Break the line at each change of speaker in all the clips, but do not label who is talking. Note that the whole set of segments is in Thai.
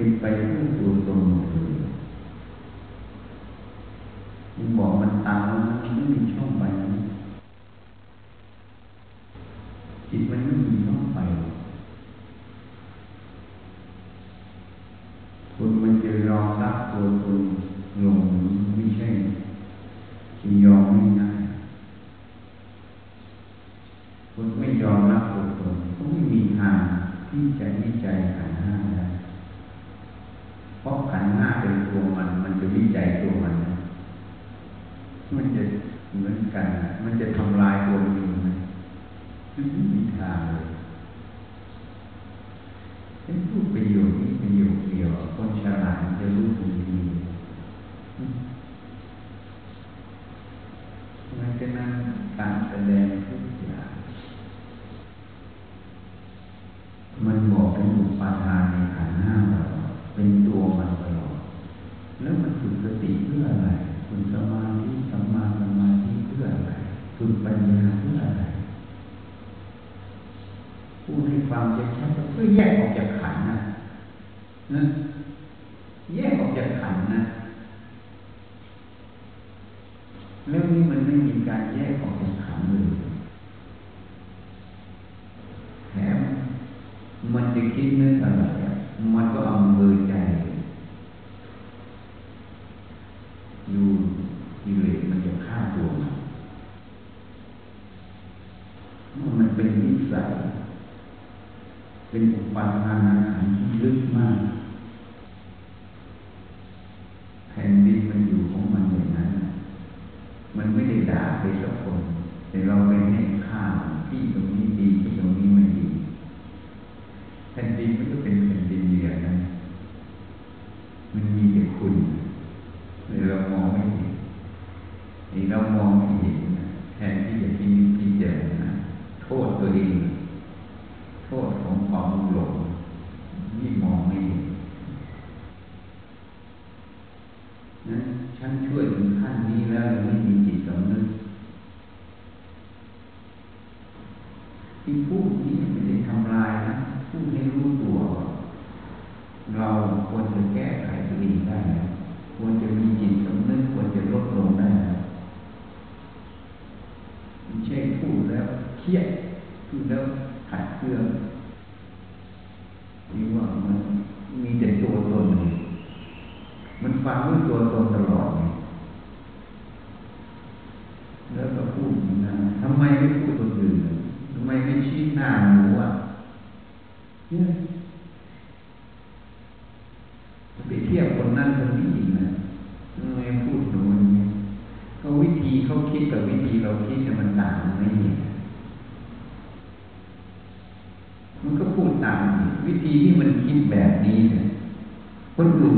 เป็นไปเพื่อตัวตนหมดเลยมันบอกมันตามมันไม่มีช่องไปจิตมันไม่มีช่องไปคนมันจะยอมรับตัวตนลงไม่ใช่ที่ยอมไม่ง่ายคนไม่ยอมรับตัวตนก็ไม่มีทางที่จะวิจัยขันห้าได้เพราะขันห้าเป็นตัวมัน มันจะวิจัยตัวมัน มันจะเหมือนกัน มันจะทำลายตัวมันเองไหมไม่มีทางเลยฉันพูดประโยชน์นี้ประโยชน์เดียว คนฉลาดจะรู้ทันทีมันจะนั่ง การแสดงทุกอย่างมันบอกเป็นอุปทานในขันห้าเราเป็นตัวมันตลอดแล้วมันฝึกสติเพื่ออะไรฝึกสมาธิสัมมาสมาธิเพื่ออะไรฝึกปัญญาเพื่ออะไรพูดให้ความชัดๆเพื่อแยกออกจากขันนะนะ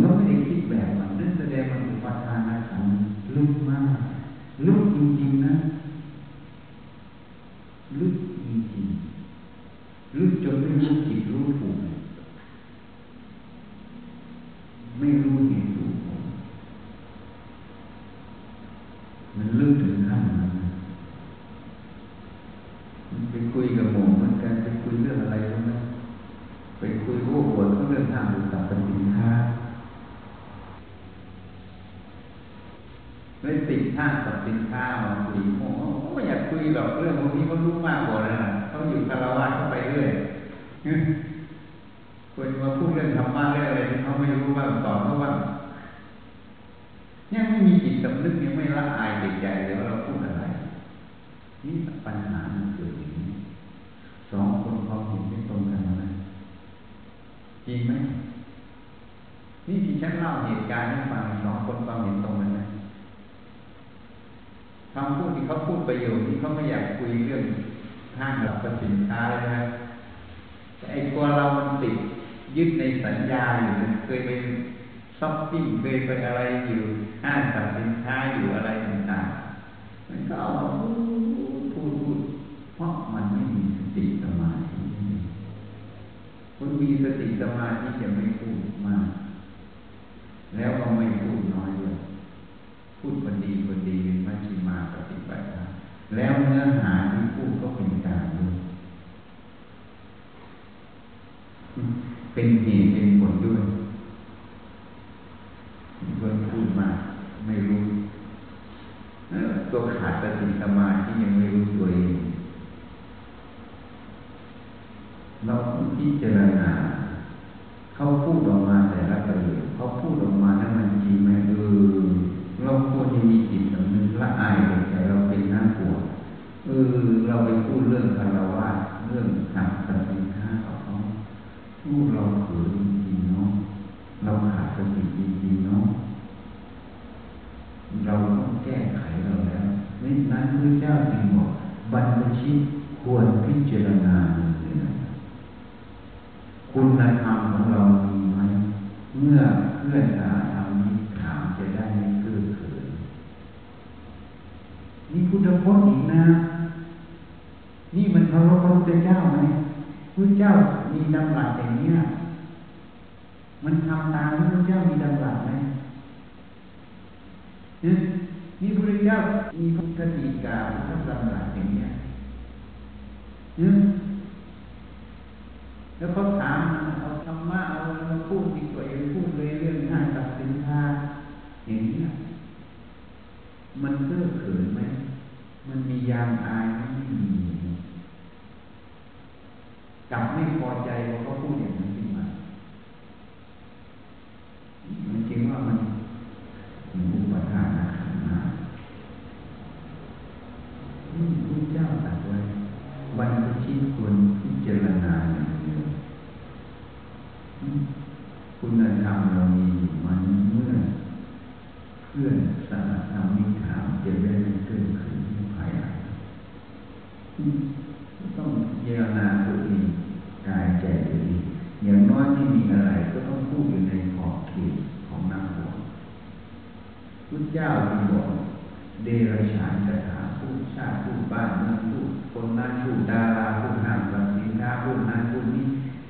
คนอื่นก็ไม่ได้คิดแบบมันนั่นแสดงว่าอุปทานขันลึกมากลึกจริงๆนะลึกจริงๆลึกจนไม่รู้ผิดรู้ถูกไม่รู้เหตุรู้ผลมันลึกถึงขั้นนั้นมันไปคุยกับหมอเหมือนกันไปคุยเรื่องอะไรรู้ไหมไปคุยโอ้โหเขาเรื่องทางอุตสาหกรรมสินค้า เลยติดห้างกับสินค้ามาคุยโอ้ไม่อยากคุยหรอกเรื่องพวกนี้เขารู้มากกว่าแล้วนะเขาอยู่คารวะเข้าไปเรื่อยควรมาพูดเรื่องธรรมะเรื่องอะไรที่เขาไม่รู้บ้างสอนเขาบ้างยังไม่มีจิตสำนึกยังไม่ละอายเด็กใหญ่เลยว่าเราพูดอะไร นี่ปัญหามันเกิดอย่างนี้สองคนความเห็นไม่ตรงกันนะจริงไหมนี่ที่ฉันเล่าเหตุการณ์ให้ฟังสองคนความเห็นตรงกันนะ คำพูดที่เขาพูดประโยชน์ที่เขาไม่อยากคุยเรื่องห้างหลักสินค้าเลยนะแต่ไอ้ตัวเรามันติดยึดในสัญญาอยู่เคยไปช้อปปิ้งเคยไปอะไรอยู่ห้างสรรพสินค้าอยู่อะไรต่างๆมันก็เอาพูดพูดพูดเพราะมันไม่มีสติสมาธิคุณมีสติสมาธิจะไม่พูดมาก แล้วก็ไม่พูดน้อยด้วยพูดคนดีคนดีเป็น มัชฌิมาปฏิปทาแล้วเนื้อหาที่พูดก็เป็นกลางด้วยเป็นเหตุเป็นผลด้วย ตัวขาดสติสมาธิยังไม่รู้ตัวเองเราต้องพิจารณาเขาพูดออกมาแต่ละประโยคเขาพูดออกมานั้นมันจริงไหมเออเราควรจะมีจิตสำนึกละอายใจเราเป็นนักบวชเออเราไป พูดเรื่องคารวะเรื่องหักสัิค้ากับเขาพูดเราเขินจริงเนาะเราขาดสติจริงเนาะเราต้องแก้ไขเราแล้วไม่นั้นพระเจ้าจึงบอกบรรพชิตควรพิจารณาเลยนะคุณธรรมของเรามีไหมเมื่อเพื่อนสาธรรมนี้ถามจะได้ไม่เกิดเขินนี่พุทธพจน์อีกนะ ธเจ้าไหมพระเจ้ามีดำรัสอย่างนี้มันทำตามที่พระเจ้ามีดำรัสไหมนี่พระเจ้ามีพุทธดีกาพุทธดำรัสอย่างนี้แล้วเขาถามเอาธรรมะเอาเราพูดดีกว่าอย่าพูดเลยเรื่องห้าตัดสินค้าอย่างนี้มันเก้อเขินไหมมันมียามอายไม่มี กับไม่พอใจเราก็พูดอย่างนั้นขึ้นมามันจริงว่ามันมีอุปทานขันมานี่พระเจ้าตรัสไว้วันที่ควรพิจารณาอย่างคุณธรรมเรามีมันเมื่อเพื่อนสารธรรมมิถามจะได้ไม่เกิดขึ้นภายหลังต้องเยียนาตัวเองกายใจตัวเองอย่างน้อยที่มีอะไรก็ต้องพูดอยู่ในขอบเขตของนักบวชพุทธ เจ้าที่บอกเดรัจฉานกถาพูดชาติพูดบ้านเมืองพูดคนนั้นพูดดาราพูดห้างรับสินค้าพูดนั้นพูดนี้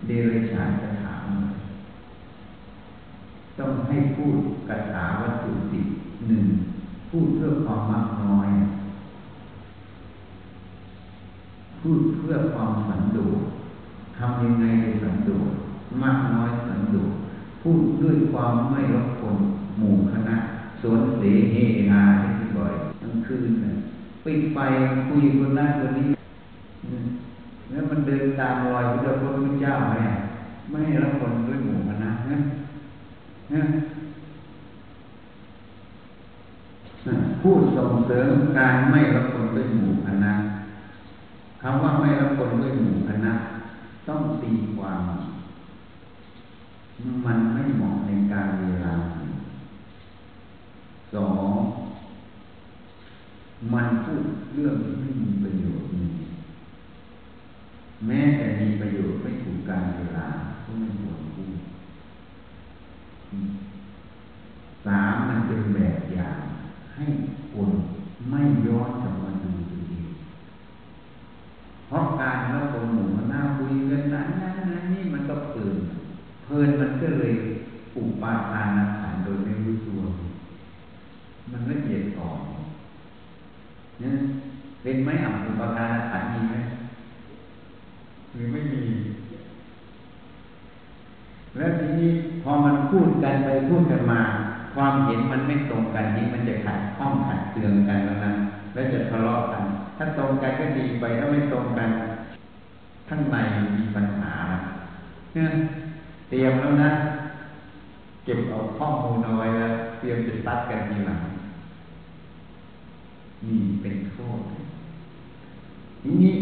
เดรัจฉานกถาต้องให้พูดกระถาวัตถุสิหนึ่งพูดเพื่อความมากน้อย พูดเพื่อความสันโดษทำยังไงให้สันโดษมากน้อยสันโดษพูดด้วยความไม่รบกวนหมู่คณะ สวนเสเฮฮาที่บ่อยทั้งคืนปิดไฟคุยคนนั้นคนนี้แล้วมันเดินตามรอยพระพุทธเจ้าไหมไม่ให้รับคนด้วยหมู่คณะนะพูดส่งเสริมการไม่รับคนด้วยหมู่คณะคำว่าไม่รับคนด้วยหมู่คณะต้องตีความ มันไม่เหมาะในการเวลา สองมันพูดเรื่องที่ไม่มีประโยชน์แม้แต่มีประโยชน์ไม่ถูกการเวลาก็ไม่ควรพูดสามมันเป็นแบบอย่างให้คนไม่ย้อนกลับมาดูตัวเองเพราะการแล้วคนหมู่มาหน้าคุยกันนั้นนั้นนั้นนี่มันก็เพลินเพลินมันก็เลยอุปาทานนโดยไม่รู้ตัว มันละเอียดอ่อนเนี่ย เป็นไหมอะอุปาทานขันมีไหมหรือไม่มี แล้วทีนี้พอมันพูดกันไปพูดกันมา ความเห็นมันไม่ตรงกันนี้มันจะขัดข้องขัดเตืองกันแล้วนะแล้วจะทะเลาะกัน ถ้าตรงกันก็ดีไปถ้าไม่ตรงกัน ข้างในมีปัญหาเนี่ยเตรียมแล้วนะ เก็บเอาข้อมูลเอาไว้แล้วเตรียมจะตัดกันทีหลังนี่เป็นโทษ นี้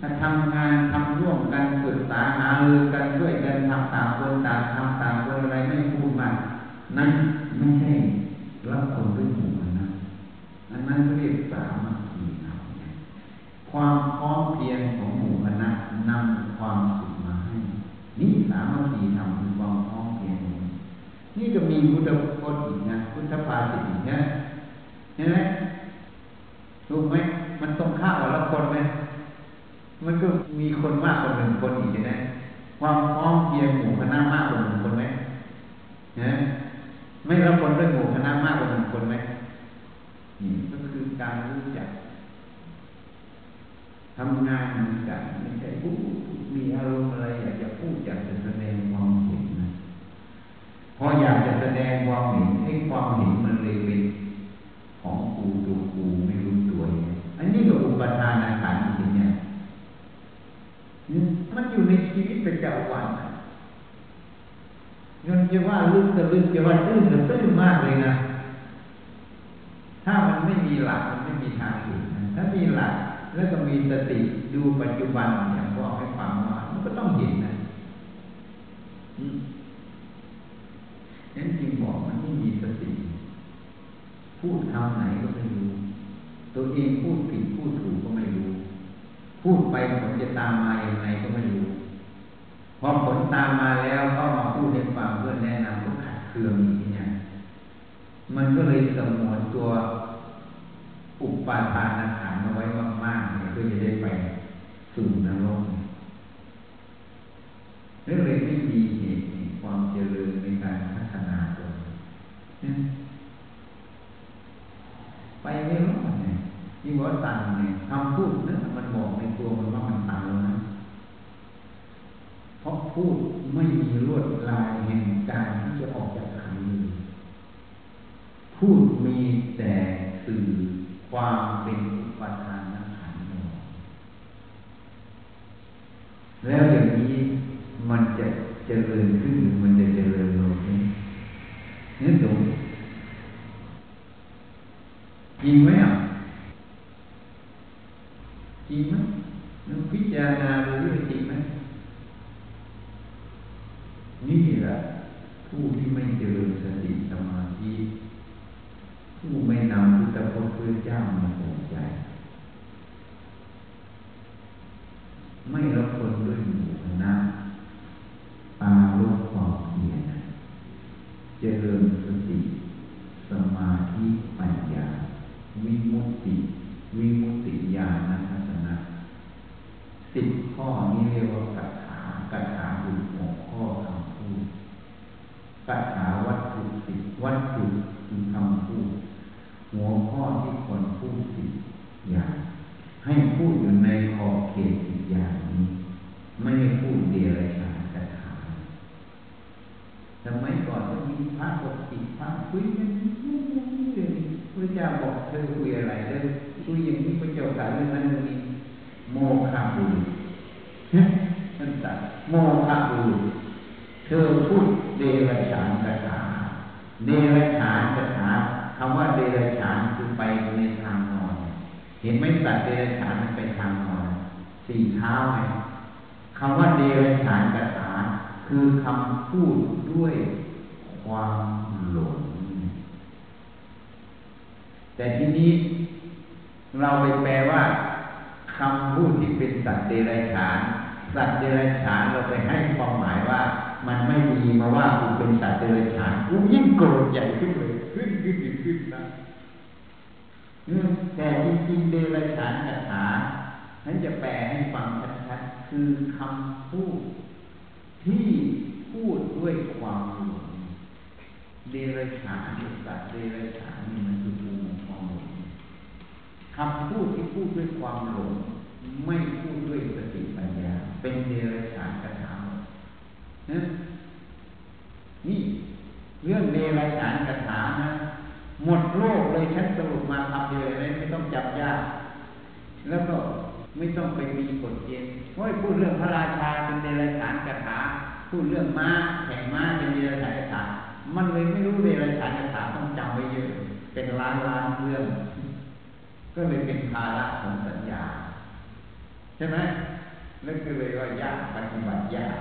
ถ้าทำงานทำร่วมกันปรึกษาหารือกันด้วยกันทำต่างคนต่างทำต่างคนอะไรไม่พูดมานั้นไม่ใช่รับคนด้วยหมู่นะอันนั้นเรียกสามัคคีธรรมความพร้อมเพียงของหมู่คณะนำความสุขมาให้นี่สามัคคีธรรมคือความพร้อมเพียงนี่ก็มีพุทธพจน์อีกนะพุทธภาษิตอีกนะเห็นไหมรู้ไหม มันตรงข้ามกับละคนไหมมันก็มีคนมากกว่าหนึ่งคนอีกนะความพร้อมเพียงหมู่คณะมากกว่าหนึ่งคนไหมนะไม่รับคนด้วยหมู่คณะมากกว่าหนึ่งคนไหมนี่ก็คือการรู้จักทำงานเหมือนกันไม่ใช่ผู้มีอารมณ์อะไรอยากจะพูดอยากจะแสดงความเห็นนะพออยากจะแสดงความเห็นให้ความเห็นมันเลยเป็นของกูตัวกูไม่รู้ ทานอาหารจริงเนี่ยมันอยู่ในชีวิต ประจำวันเงินจะว่าลึกจะลึกจะว่าตื้นจะตื้นมากเลยนะ ถ้ามันไม่มีหลักมันไม่มีทางอื่นถ้ามีหลักแล้วก็มีสติดูปัจจุบันอย่างบอกให้ฟังว่ามันก็ต้องเห็นนะนั้นจริงบอกมันไม่มีสติ พูดคำไหนก็ไม่รู้ ตัวเองพูดผิดพูดถูกก็ไม่รู้ พูดไปผลจะตามมาอย่างไรก็ไม่รู้ อผลตามมาแล้วก็มาพูดให้ฟังเพื่อแนะนำก็ขัดเคืองอย่างนี้มันก็เลยสมวนตัวอุปาทานอาหารเอาไว้มากๆเนี่ยเพื่อจะได้ไปสู่นรกเนี่เลยไม่มีเหตุความเจริญในการพัฒนาตัวไปไม่รอดเนี่ยที่ว่าตันเนี่ยคำพูดเนั้นมันบอกในตัวมันว่ามัน เพราะพูดไม่มีลวดลายแห่งการที่จะออกจากคำนี้พูดมีแต่สื่อความเป็นอุปทานนักขันธ์แล้วอย่างนี้มันจะเจริญขึ้นหรือมันจะเจริญลงนี่นี่ตรงจริงไหมอะจริงไหมนึกพิจารณาดูด้วยจริงไหมนี่แหละ ผู้ที่ไม่เจริญสติสมาธิผู้ไม่นำพุทธพจน์พระเจ้ามาห่วงใจ ไม่รับคนด้วยหมู่คณะตาลดความเพียรเจริญสติ สมาธิปัญญา วิมุตติ วิมุตติญาณทัศนะสิบข้อนี้เรียกว่ากัถากัถาคือหกข้อคำพูดกัถาวัตถุสิบวัตถุคือคำพูด หัวข้อที่คนพูดสิอย่าง ให้พูดอยู่ในขอบเขตอีกอย่างนี้ไม่ให้พูดเดียรฉานกระถาสมัยก่อนก็มีพระปกติพระคุยกันนี่นี่เลยพระเจ้าบอกเธอคุยอะไรเธอคุยอย่างนี้พระเจ้าสารเรื่องนั้นเรื่องนี้โมฆะบุรุษนั่นตัดโมฆะบุรุษเธอพูดเดรัจฉานกถาเดรัจฉานกถา คำว่าเดรัจฉานคือไปในทางนอน เห็นไหมสัตว์เดรัจฉานมันไปทางนอนสี่เท้าไงคำว่าเดรัจฉานกถาคือคำพูดด้วยความหลงแต่ทีนี้เราไปแปลว่าคำพูดที่เป็นสัตว์เดรัจฉานสัตว์เดรัจฉานเราไปให้ความหมายว่า มันไม่ดีมาว่ากูเป็นสัตว์เดรัจฉานกูยิ่งโกรธใหญ่ขึ้นเลย ขึ้นขึ้นขึ้นนะแต่จริงๆเดรัจฉานคาถาฉันจะแปลให้ฟังชัดๆคือคำพูด ที่พูดด้วยความหลงเดรัจฉานสัตว์เดรัจฉานนี่มันคือภูมิของหลงคำพูดที่พูดด้วยความหลงไม่พูดด้วยสติปัญญา เป็นเดรัจฉานคาถานะนี่ เรื่องเดรัจฉานคาถานะหมดโลกเลยฉันสรุปมาทำเดียวเลยไม่ต้องจับยาก แล้วก็ไม่ต้องไปมีกฎเกณฑ์เพราะพูดเรื่องพระราชาเป็นเดรัจฉานคาถาพูดเรื่องม้าแข่งม้าเป็นเดรัจฉานคาถามันเลยไม่รู้เดรัจฉานคาถาต้องจำไว้เยอะเป็นล้านล้านเรื่อง ก็เลยเป็นภาระของสัญญา ใช่ไหมแล้วก็เลยว่ายากปฏิบัติยาก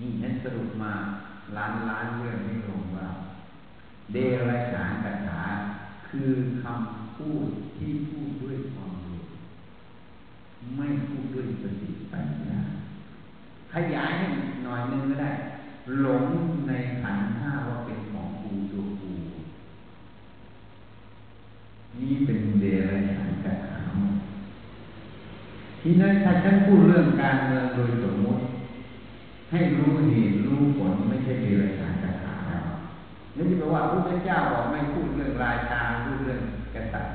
นี่ฉันสรุปมา ล้านล้านเรื่องไม่ลงว่า เดรัจฉานคาถาคือคำพูดที่พูดด้วยความรู้ไม่พูดด้วยสติปัญญาขยายให้หน่อยนึงก็ได้ หลงในขันห้าว่าเป็นของกูตัวกูนี่เป็นเดรัจฉานคาถาทีนั้นถ้าฉันพูดเรื่องการเมืองโดยสมมติ ให้รู้เหตุรู้ผลไม่ใช่เดรัจฉานคาถาแล้วนี่แปลว่าพระเจ้าบอกไม่พูดเรื่องราชาพูดเรื่องกษัตริย์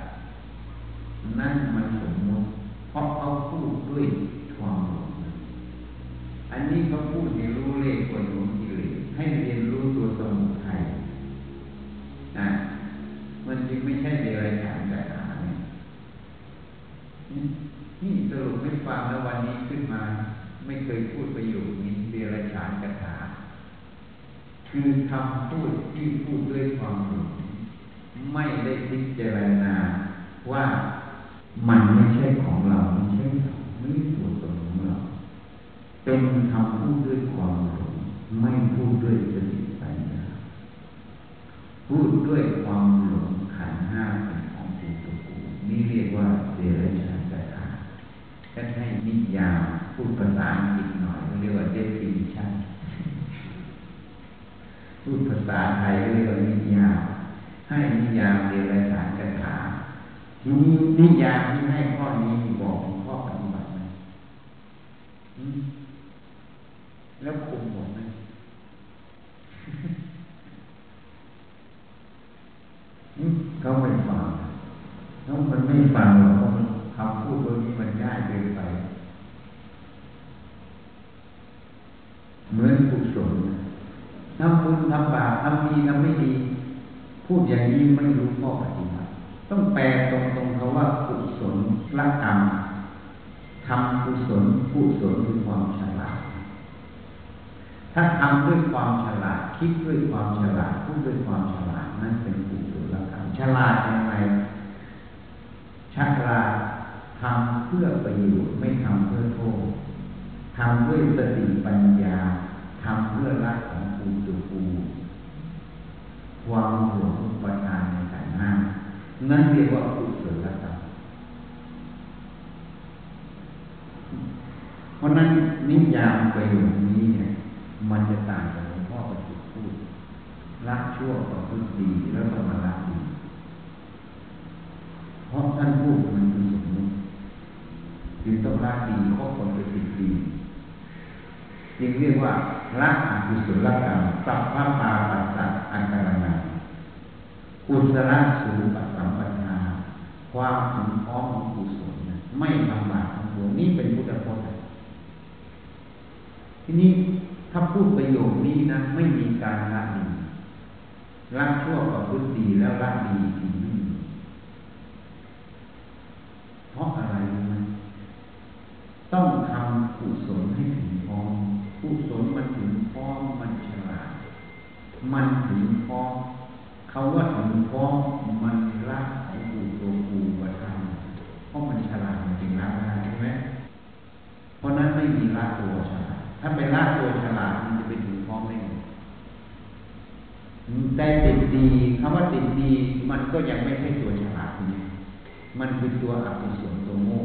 นั่นมันสมมติเพราะเขาพูดด้วยความหลงอันนี้เขาพูดให้รู้เลขคนหลงกิเลสให้เรียนรู้ตัวสมุทัยนะมันจึงไม่ใช่เดรัจฉานคาถาเนี่ยฟังแล้ววันนี้ขึ้นมา ไม่เคยพูดประโยคนี้ รัจฉานคาถาคือคำพูดที่พูดด้วยความหลงไม่ได้พิจารณาว่ามันไม่ใช่ของเราไม่ใช่เราไม่ใช่ตัวตนของเราเป็นคำพูดด้วยความหลงไม่พูดด้วยสติปัญญาพูดด้วยความหลงขันห้าเป็นของตัวกูนี่เรียกว่าเดรัจฉานคาถาถ้าให้นิยามพูดภาษาอังกฤษ รียกว่า definition พูดภาษาไทยเรียกว่านิยามให้นิยามเดรัจฉานคาถาทีนี้นิยามที่ให้ข้อนี้บอกข้อปฏิบัติไหมแล้วคุมหมดไหมเขาไม่ฟังเขามันไม่ฟังหรอกเพราะมันคำพูดตัวนี้มันง่ายเกินไป เหมือนกุศลทำบุญทำบาปทำดีทำไม่ดี พูดอย่างนี้ไม่รู้ข้อปฏิบัติต้องแปลตรงๆเขาว่ากุศลละกรรมทำกุศลกุศลคือความฉลาด ถ้าทำด้วยความฉลาด คิดด้วยความฉลาดพูดด้วยความฉลาดนั่นเป็นกุศลกรรมฉลาดยังไงฉลาดทำเพื่อประโยชน์ไม่ทำเพื่อโทษทำด้วยสติปัญญาทำเพื่อรักของกูตัวกูความหลงประทานในขันธ์ห้านั่นเรียกว่ากุศลกรรมเพราะนั้น นิยาประโยคนี้เนี่ย มันจะต่างกับหลวงพ่อประสิทธิ์พูดละชั่วต่อพุทดีแล้วก็มาละดีเพราะท่านพูดมันคือสมมติคือต้องละดีครอบคนไปสิบปีจึงเรียกว่าละอกุศลกรรมสัพพะปาปัสสะอันตรายกุศลสูปสัมปทาความถึงพร้อมของกุศลไม่ทำบาปทำบุญนี่เป็นพุทธพจน์ ทีนี้ถ้าพูดประโยคนี้นะไม่มีการละดีละชั่วกับพุทดีแล้วละดีทีไม่มีเพราะอะไรรู้ไหมต้องทำกุศลให้ถึงพร้อมกุศลมันถึงพร้อมมันฉลาดมันถึงพร้อมเขาว่าถึงพร้อมมันละของกูตัวกูมาทำเพราะมันฉลาดจริงละได้ใช่ไหมเพราะนั้นไม่มีละตัวฉลาด ถ้าไปละตัวฉลาดมันจะไปถึงพร้อมได้ไงได้ติดดีคำว่าติดดี มันก็ยังไม่ใช่ตัวฉลาดนี่มันคือตัวอกุศลตัวโง่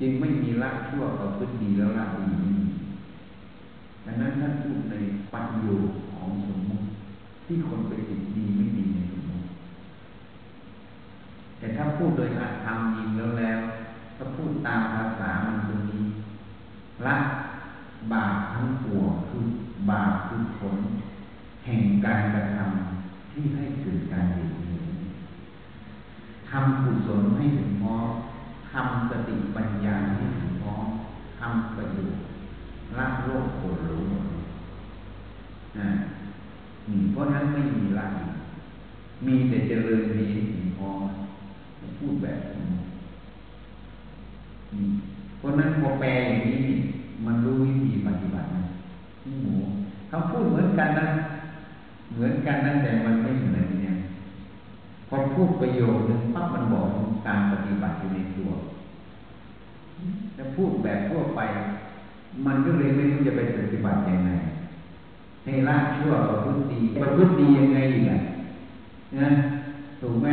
จึงไม่มีละชั่วกับพฤติดีแล้วละดีดังนั้นท่านพูดในปัญโยของสมมติที่คนไปติดดีไม่ดีในสมมติแต่ถ้าพูดโดยอาธรรมจริงแล้วแล้ว ถ้าพูดตามภาษามันตรงนี้ละ บาปทั้งปวงคือบาปคือผล แห่งการกระทำที่ให้เกิดการเห็นทำกุศลให้ถึงพร้อมทำสติปัญญาให้ถึงพร้อมทำประโยชน์ละโลกโกรธหลงนะเพราะนั้นไม่มีละมีแต่เจริญดีถึงพร้อมพูดแบบนี้เพราะนั้นพอแปลอย่างนี้ มันรู้วิธีปฏิบัตินะหมูเขาพูดเหมือนกันนะ เหมือนกันนั่นแต่มันไม่เหมือนเนี่ยพอพูดประโยชน์หนึ่งปั๊บมันบอกการปฏิบัติอยู่ในตัวจะพูดแบบทั่วไป มันก็เลยไม่รู้จะไปปฏิบัติยังไงให้ละชั่วประพฤติดีประพฤติดียังไงอีกอะนะถูกไหม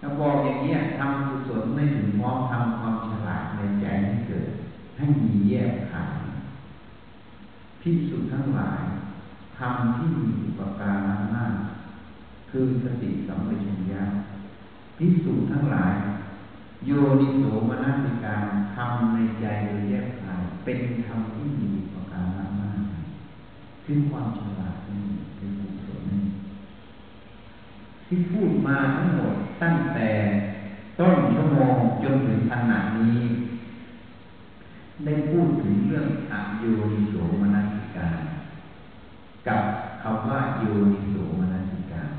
ถ้าบอกอย่างนี้ทำกุศลไม่ถึงพร้อมทำความฉลาดในใจให้เกิด ให้มีแยกขายพิสุทั้งหลายทำที่มีอุปการะมากคือสติสัมปชัญญะพิสูจน์ทั้งหลาย โยนิโสมนสิการทำในใจโดยแยกขายเป็นธรรมที่มีอุปการะมากคือความฉลาดนี่เป็นกุศลนี่ที่พูดมาทั้งหมดตั้งแต่นชั่วโมงจนถึงขณะนี้ ได้พูดถึงเรื่องอโยนิโสมนสิการกับคำว่าโยนิโสมนสิการ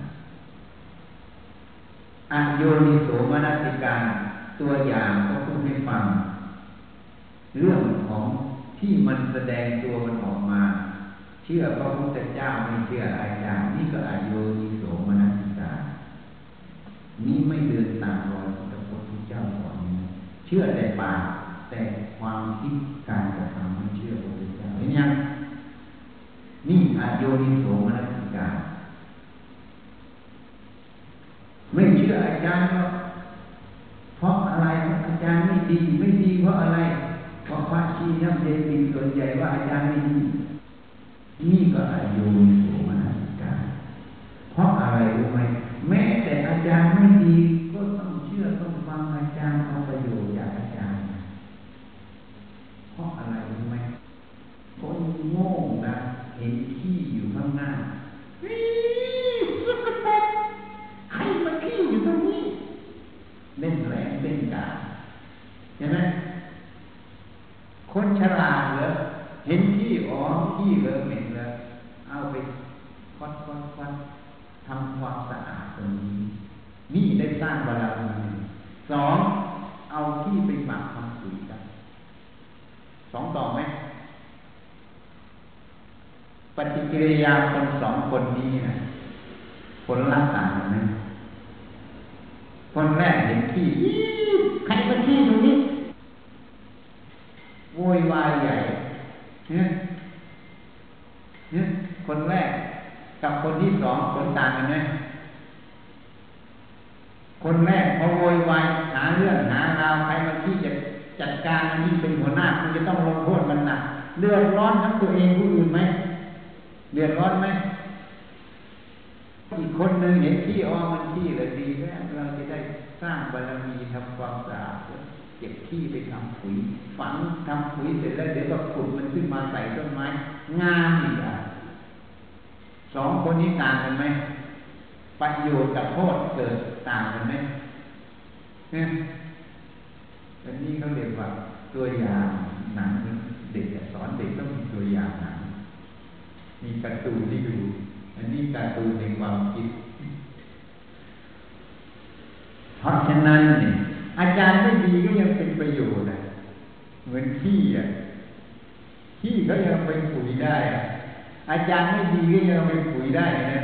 อโยนิโสมนสิการตัวอย่างก็พูดให้ฟัง เรื่องของที่มันแสดงตัวมันออกมา เชื่อพระพุทธเจ้าไม่เชื่ออาจารย์นี่ก็อายุนิโสมนัสิกานี่ไม่เดินตามรอยพระพุทธเจ้าสอนเชื่อแต่ปากแต่ ความคิดการกระทำไม่เชื่อพระพุทธเจ้าเห็นยังนี่อายุนิโสมนัสิกาไม่เชื่ออาจารย์เพราะอะไรอาจารย์ไม่ดีไม่ดีเพราะอะไรเพราะพระชีนับเดบินส่วนใหญ่ว่าอาจารย์ไม่ดีนี่ก็อายุนิโสมนัสิกาเพราะอะไรรู้ไหมแม้แต่อาจารย์ไม่ดีก็ต้องเชื่อต้องฟังอาจารย์เอาประโยชน์จากอาจารย์ เพราะอะไรรู้ไหมคนโง่นะเห็นขี้อยู่ข้างหน้าสกปรกใครมาขี้อยู่ตรงนี้เล่นแรงเล่นกาใช่ไหมคนฉลาดเหรอเห็นขี้อ๋อขี้เหลอเหม็นเลยเอาไปควัดควัดควัดทำความสะอาดตรงนี้ นี่ได้สร้างบารมีสองเอาที่ไปหมักทำปุ๋ยกันสองต่อไหมปฏิ กิริยาคนสองคนนี้นะผลลัพธ์ต่างกันไหมคนแรกเห็นที่ใครมาที่ตรงนี้โวยวายใหญ่เนี่ยเนี่ยคนแรกกับคนที่สองผลต่างกันไหมคนแรกพอโวยวายหาเรื่องหาราวใครมาที่จะจัดการนี่เป็นหัวหน้าคุณจะต้องลงโทษมันหนักเดือดร้อนทั้งตัวเองผู้อื่นไหม เดือดร้อนไหมอีกคนหนึ่งเห็นที่ออมันที่เลยดีแล้วเราจะได้สร้างบารมีทำความสะอาดเก็บที่ไปทำปุ๋ยฝังทำปุ๋ยเสร็จแล้วเดี๋ยวก็ขุดมันขึ้นมาใส่ต้นไม้งามอีกอะสองคนนี้ต่างกันไหมประโยชน์กับโทษเกิดต่างกันไหมเนี่ยอันนี้เขาเรียกว่าตัวอย่างหนังเด็กสอนเด็กต้องมีตัวอย่างหนัง มีการ์ตูนที่ดู อันนี้การ์ตูนในความคิด เพราะฉะนั้นเนี่ยอาจารย์ไม่ดีก็ยังเป็นประโยชน์นะเหมือนขี้อะขี้ก็ยังเป็นปุ๋ยได้ อาจารย์ไม่ดีก็ยังเป็นปุ๋ยได้นะ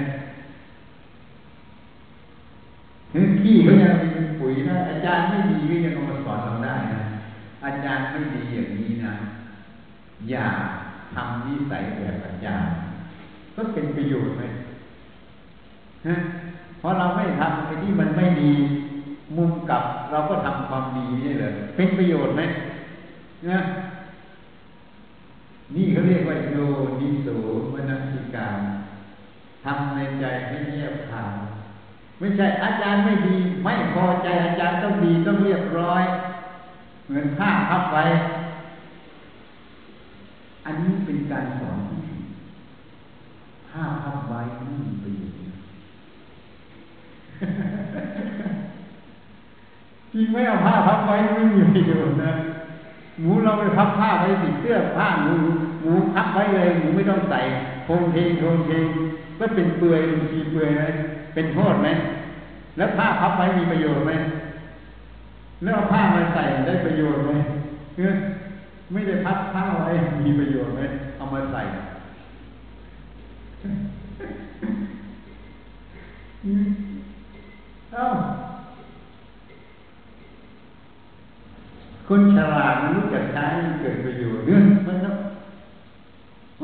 คือขี้ก็ยังเป็นปุ๋ยได้อาจารย์ไม่ดีก็ยังเอามาสอนเราได้นะอาจารย์ไม่ดีอย่างนี้นะ อย่าทำนิสัยแบบอาจารย์ ก็เป็นประโยชน์ไหมฮะเพราะเราไม่ทำไอ้ที่มันไม่ดีมุมกลับเราก็ทำความดีนี่เลยเป็นประโยชน์ไหมนะนี่เขาเรียกว่าโยนิโสมนสิการทำในใจให้เงียบขานไม่ใช่อาจารย์ไม่ดี ไม่พอใจอาจารย์ต้องดีต้องเรียบร้อย เหมือนผ้าพับไว้ อันนี้เป็นการสอน ที่ผิดผ้าพับไว้ไม่มีประโยชน์จริงไหมเอาผ้าพับไว้ไม่มีประโยชน์นะหมูเราไปพับผ้าไว้ติดเสื้อผ้าหมูหมูพับไว้เลยหมูไม่ต้องใส่โคงเทงโคงเทงก็เป็นเปลือยมีเปลือยไหมเป็นโทษไหมแล้วผ้าพับไว้มีประโยชน์ไหมแล้วเอาผ้ามาใส่ได้ประโยชน์ไหมไม่ได้พับผ้าไว้มีประโยชน์ไหมเอามาใส่เอ้าคนฉลาดมันรู้จักใช้มันเกิดประโยชน์เนี่ยมันก็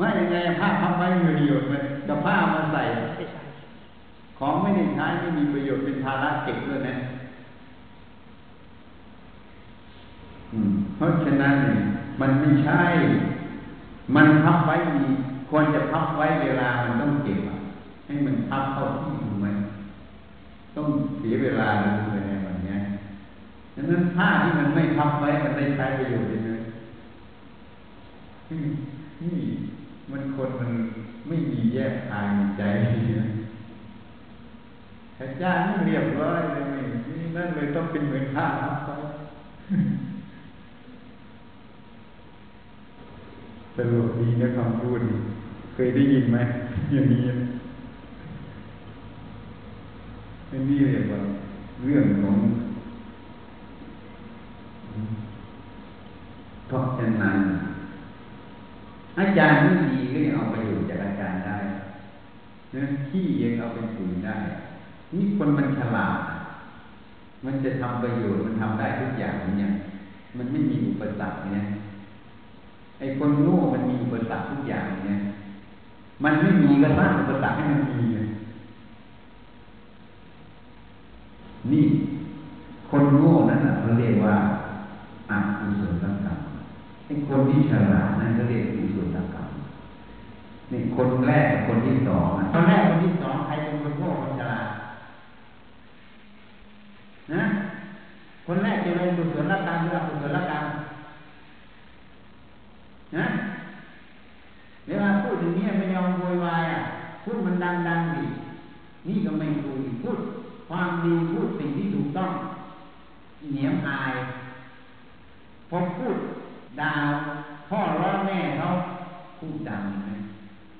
ว่ายังไงผ้าพับไว้มีประโยชน์ไหมกับผ้ามาใส่ ของไม่ได้ใช้ไม่มีประโยชน์เป็นภาระเก็บด้วยนะเพราะฉะนั้นมันไม่ใช่ มันพับไว้มีควรจะพับไว้เวลามันต้องเก็บให้มันพับเข้าที่ ต้องเสียเวลาเลยในวันนี้ดังนั้นผ้าที่มันไม่พับไว้มันได้ใช้ประโยชน์เลยนี่มันคนมันไม่มีแยกทางใจอาจารย์ไม่เรียบร้อยเลยนี่นั่นเลยต้องเป็นเหมือนผ้าพับไว้สรุปดีนะคำพูดเคยได้ยินไหมอย่างนี้ เป็นนี่เรียกว่าเรื่องของพราะฉะนั้นอาจารย์ที่ดีก็ยังเอาประโยชน์จากอาจารย์ได้นะที่ยังเอาไปปุ๋ยได้ นี่คนมันฉลาด มันจะทำประโยชน์มันทำได้ทุกอย่างเนี่ยมันไม่มีอุปสรรคเนี่ยไอ้คนโง่มันมีอุปสรรคทุกอย่างเนี่ยมันไม่มีก็สร้างอุปสรรคให้มันมีเย นี่คนโง่นั่นเขาเรียกว่าอากุศลกรรมไอ้คนที่ฉลาดนั่นก็เรียกกุศลกรรมนี่คนแรกคนที่สองคนแรกคนที่สองใครเป็นคนโง่คนฉลาดนะคนแรกจะเรียนกุศลกรรมหรืออกุศลกรรมนะเวลาพูดอย่างนี้ไม่ยอมโวยวายอะพูดมันดังๆดินี่ก็ไม่คุยพูด ความดีพูดสิ่งที่ถูกต้อง เหนียมอายพอพูดด่าพ่อร้อแม่เขาพูดดังไหม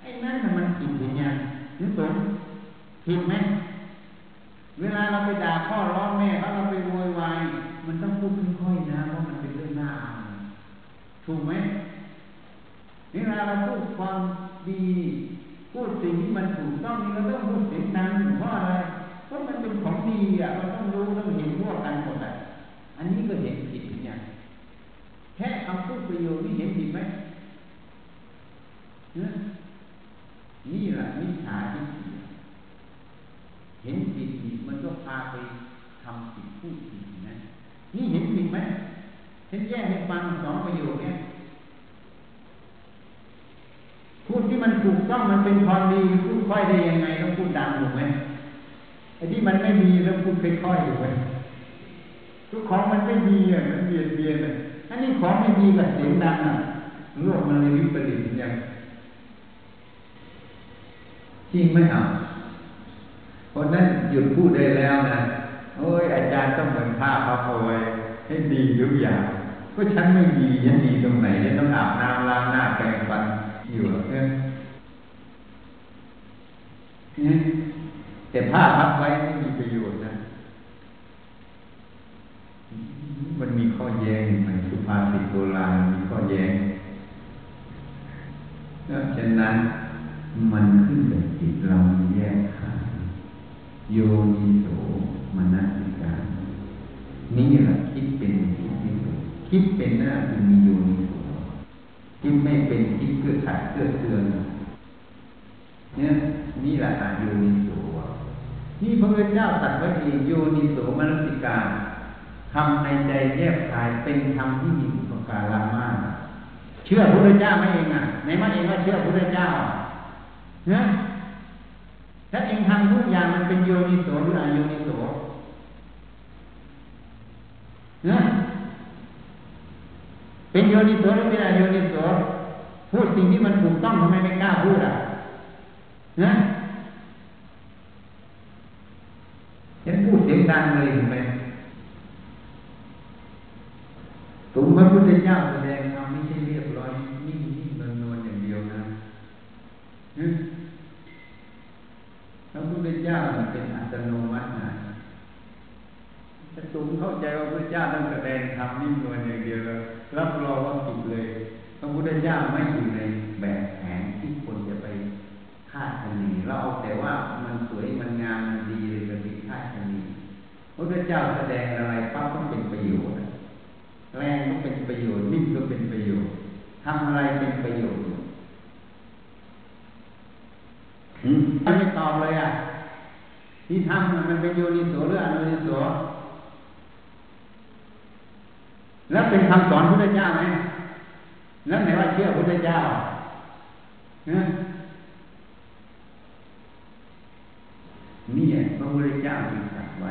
ไอ้นั่นมันผิดหรือยังนึกสมผิดไหมเวลาเราไปด่าพ่อร้อแม่เขาเราไปโวยวายมันต้องพูดค่อยๆนะเพราะมันเป็นเรื่องหน้าอายถูกไหมเวลาเราพูดความดีพูดสิ่งที่มันถูกต้องนี่เราต้องพูดเสียงดังเพราะอะไร เพราะมันเป็นของดีอะเราต้องรู้ต้องเห็นทั่วกันหมดอะอันนี้ก็เห็นผิดอย่างแค่คำพูดประโยชน์นี่เห็นผิดไหมนี่แหละมิจฉาทิฏฐิเห็นผิดผิดมันก็พาไปทำผิดพูดผิดนะนี่เห็นผิดไหมฉันแยกให้ฟังสองประโยชน์เนี่ยพูดที่มันถูกต้องมันเป็นความดีพูดค่อยได้ยังไงต้องพูดดังถูกไหม ไอ้ที่มันไม่มีแล้วพูดค่อยๆอยู่ไหมทุกของมันไม่มีอะมันเบียดเบียนอะอันนี้ของไม่มีกับเสียงดังอะโลกมันเลยวิปริตอย่างจริงไหมอะเพราะนั้นหยุดพูดได้แล้วนะโอ้ยอาจารย์ต้องเหมือนผ้าพระโพยให้ดีทุกอย่างก็ฉันไม่ดีฉันดีตรงไหนฉันต้องอาบน้ำล้างหน้าแปรงฟันอยู่เนี่ย แต่ผ้าพับไว้ไม่มีประโยชน์นะ มันมีข้อแย้งในสุภาษิตโบราณมีข้อแย้งเพราะฉะนั้นมันขึ้นกับจิตเราแยกขาดโยนิโสมนัสิการนี่แหละคิดเป็นคิดที่สุดคิดเป็นน่าคือมีโยนิโสคิดไม่เป็นคิดเพื่อขัดเพื่อเตือนเนี่ยนี่แหละอาโยนิโส นี่พระพุทธเจ้าตรัสไว้เองโยนิโสมนสิการทำในใจแยบคายเป็นธรรมที่มีอุปการะมาก เชื่อพระพุทธเจ้าไม่เองอะ ในมันเองว่าเชื่อพระพุทธเจ้าเนี่ยถ้าเองทำทุกอย่างมันเป็นโยนิโสหรืออโยนิโสเนี่ยเป็นโยนิโสหรือเป็นอโยนิโสพูดสิ่งที่มันถูกต้องทำไมไม่กล้าพูดอะเนี่ย ฉันพูดเสียงดังเลยเห็นไหมถุงพระพุทธเจ้าแสดงธรรมไม่ใช่เรียบร้อยนิ่งนิ่งนวลนวลอย่างเดียวนะพระพุทธเจ้าเป็นอัตโนมัตินะถ้าตุงเข้าใจว่าพระเจ้าต้องแสดงธรรมนิ่งนวลอย่างเดียวแล้วรับรองว่าผิดเลยพระพุทธเจ้าไม่อยู่ในแบบแผนที่คนจะไปคาดคะเนเราเอาแต่ว่า พระพุทธเจ้าแสดงอะไรปั๊บต้องเป็นประโยชน์แรงก็เป็นประโยชน์นิ่งก็เป็นประโยชน์ทำอะไรเป็นประโยชน์ท่านไม่ตอบเลยอะ ที่ทำมันเป็นโยนิโสหรืออนุนิโสแล้วเป็นคำสอนพระเจ้าไหมแล้วไหนว่าเชื่อพระเจ้าเนี่ยพระพุทธเจ้าตรัสไว้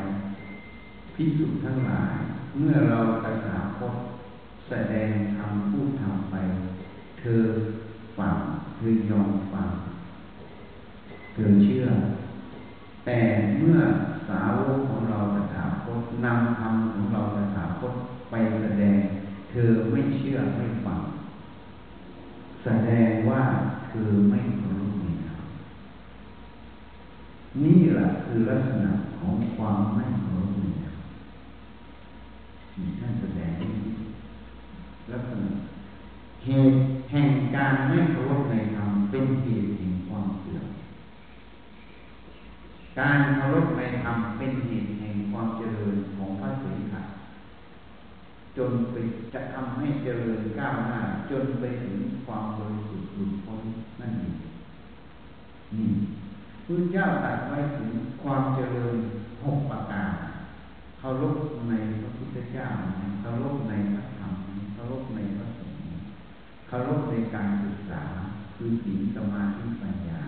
พิสุทั้งหลาย เมื่อเราตถาคตแสดงธรรมพูดธรรมไป เธอฟังเธอยอมฟังเธอเชื่อ แต่เมื่อสาวกของเราตถาคตนำธรรมของเราตถาคตไปแสดง เธอไม่เชื่อไม่ฟังแสดงว่าเธอไม่รู้ในธรรมนี่แหละคือลักษณะของความไม่ ท่านแสดงลักษณะเหตุแห่งการไม่เคารพในธรรมเป็นเหตุแห่งความเสื่อมการเคารพในธรรมเป็นเหตุแห่งความเจริญของพระเสขะจนไปจะทำให้เจริญก้าวหน้า จนไปถึงความบริสุทธิ์หลุดพ้นนั่นเองนี่พระเจ้าตรัสไว้ถึงความเจริญหกประการ เคารพในพระพุทธเจ้าเคารพในพระธรรมเคารพในพระสงฆ์เคารพในการศึกษาคือศีลสมาธิปัญญา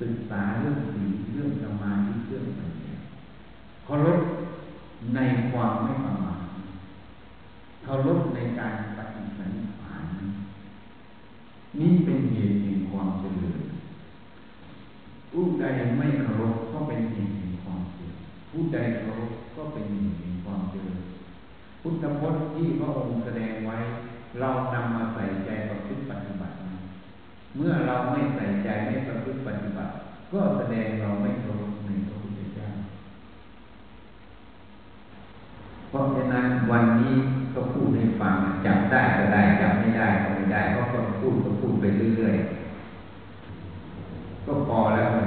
ศึกษาเรื่องศีลเรื่องสมาธิเรื่องปัญญาเคารพในความไม่ประมาทเคารพในการปฏิสันฐานนี่เป็นเหตุแห่งความเจริญผู้ใดไม่เคารพ ผู้ใดเคารพก็เป็นเหตุแห่งความเจริญพุทธพจน์ที่พระองค์แสดงไว้ เรานำมาใส่ใจประพฤติปฏิบัติ เมื่อเราไม่ใส่ใจไม่ประพฤติปฏิบัติ ก็แสดงเราไม่เคารพในพระพุทธเจ้าเพราะฉะนั้นวันนี้ก็พูดให้ฟังจับได้ก็ได้จับไม่ได้ก็ไม่ได้เพราะก็พูดก็พูดไปเรื่อยๆก็พอแล้ววัน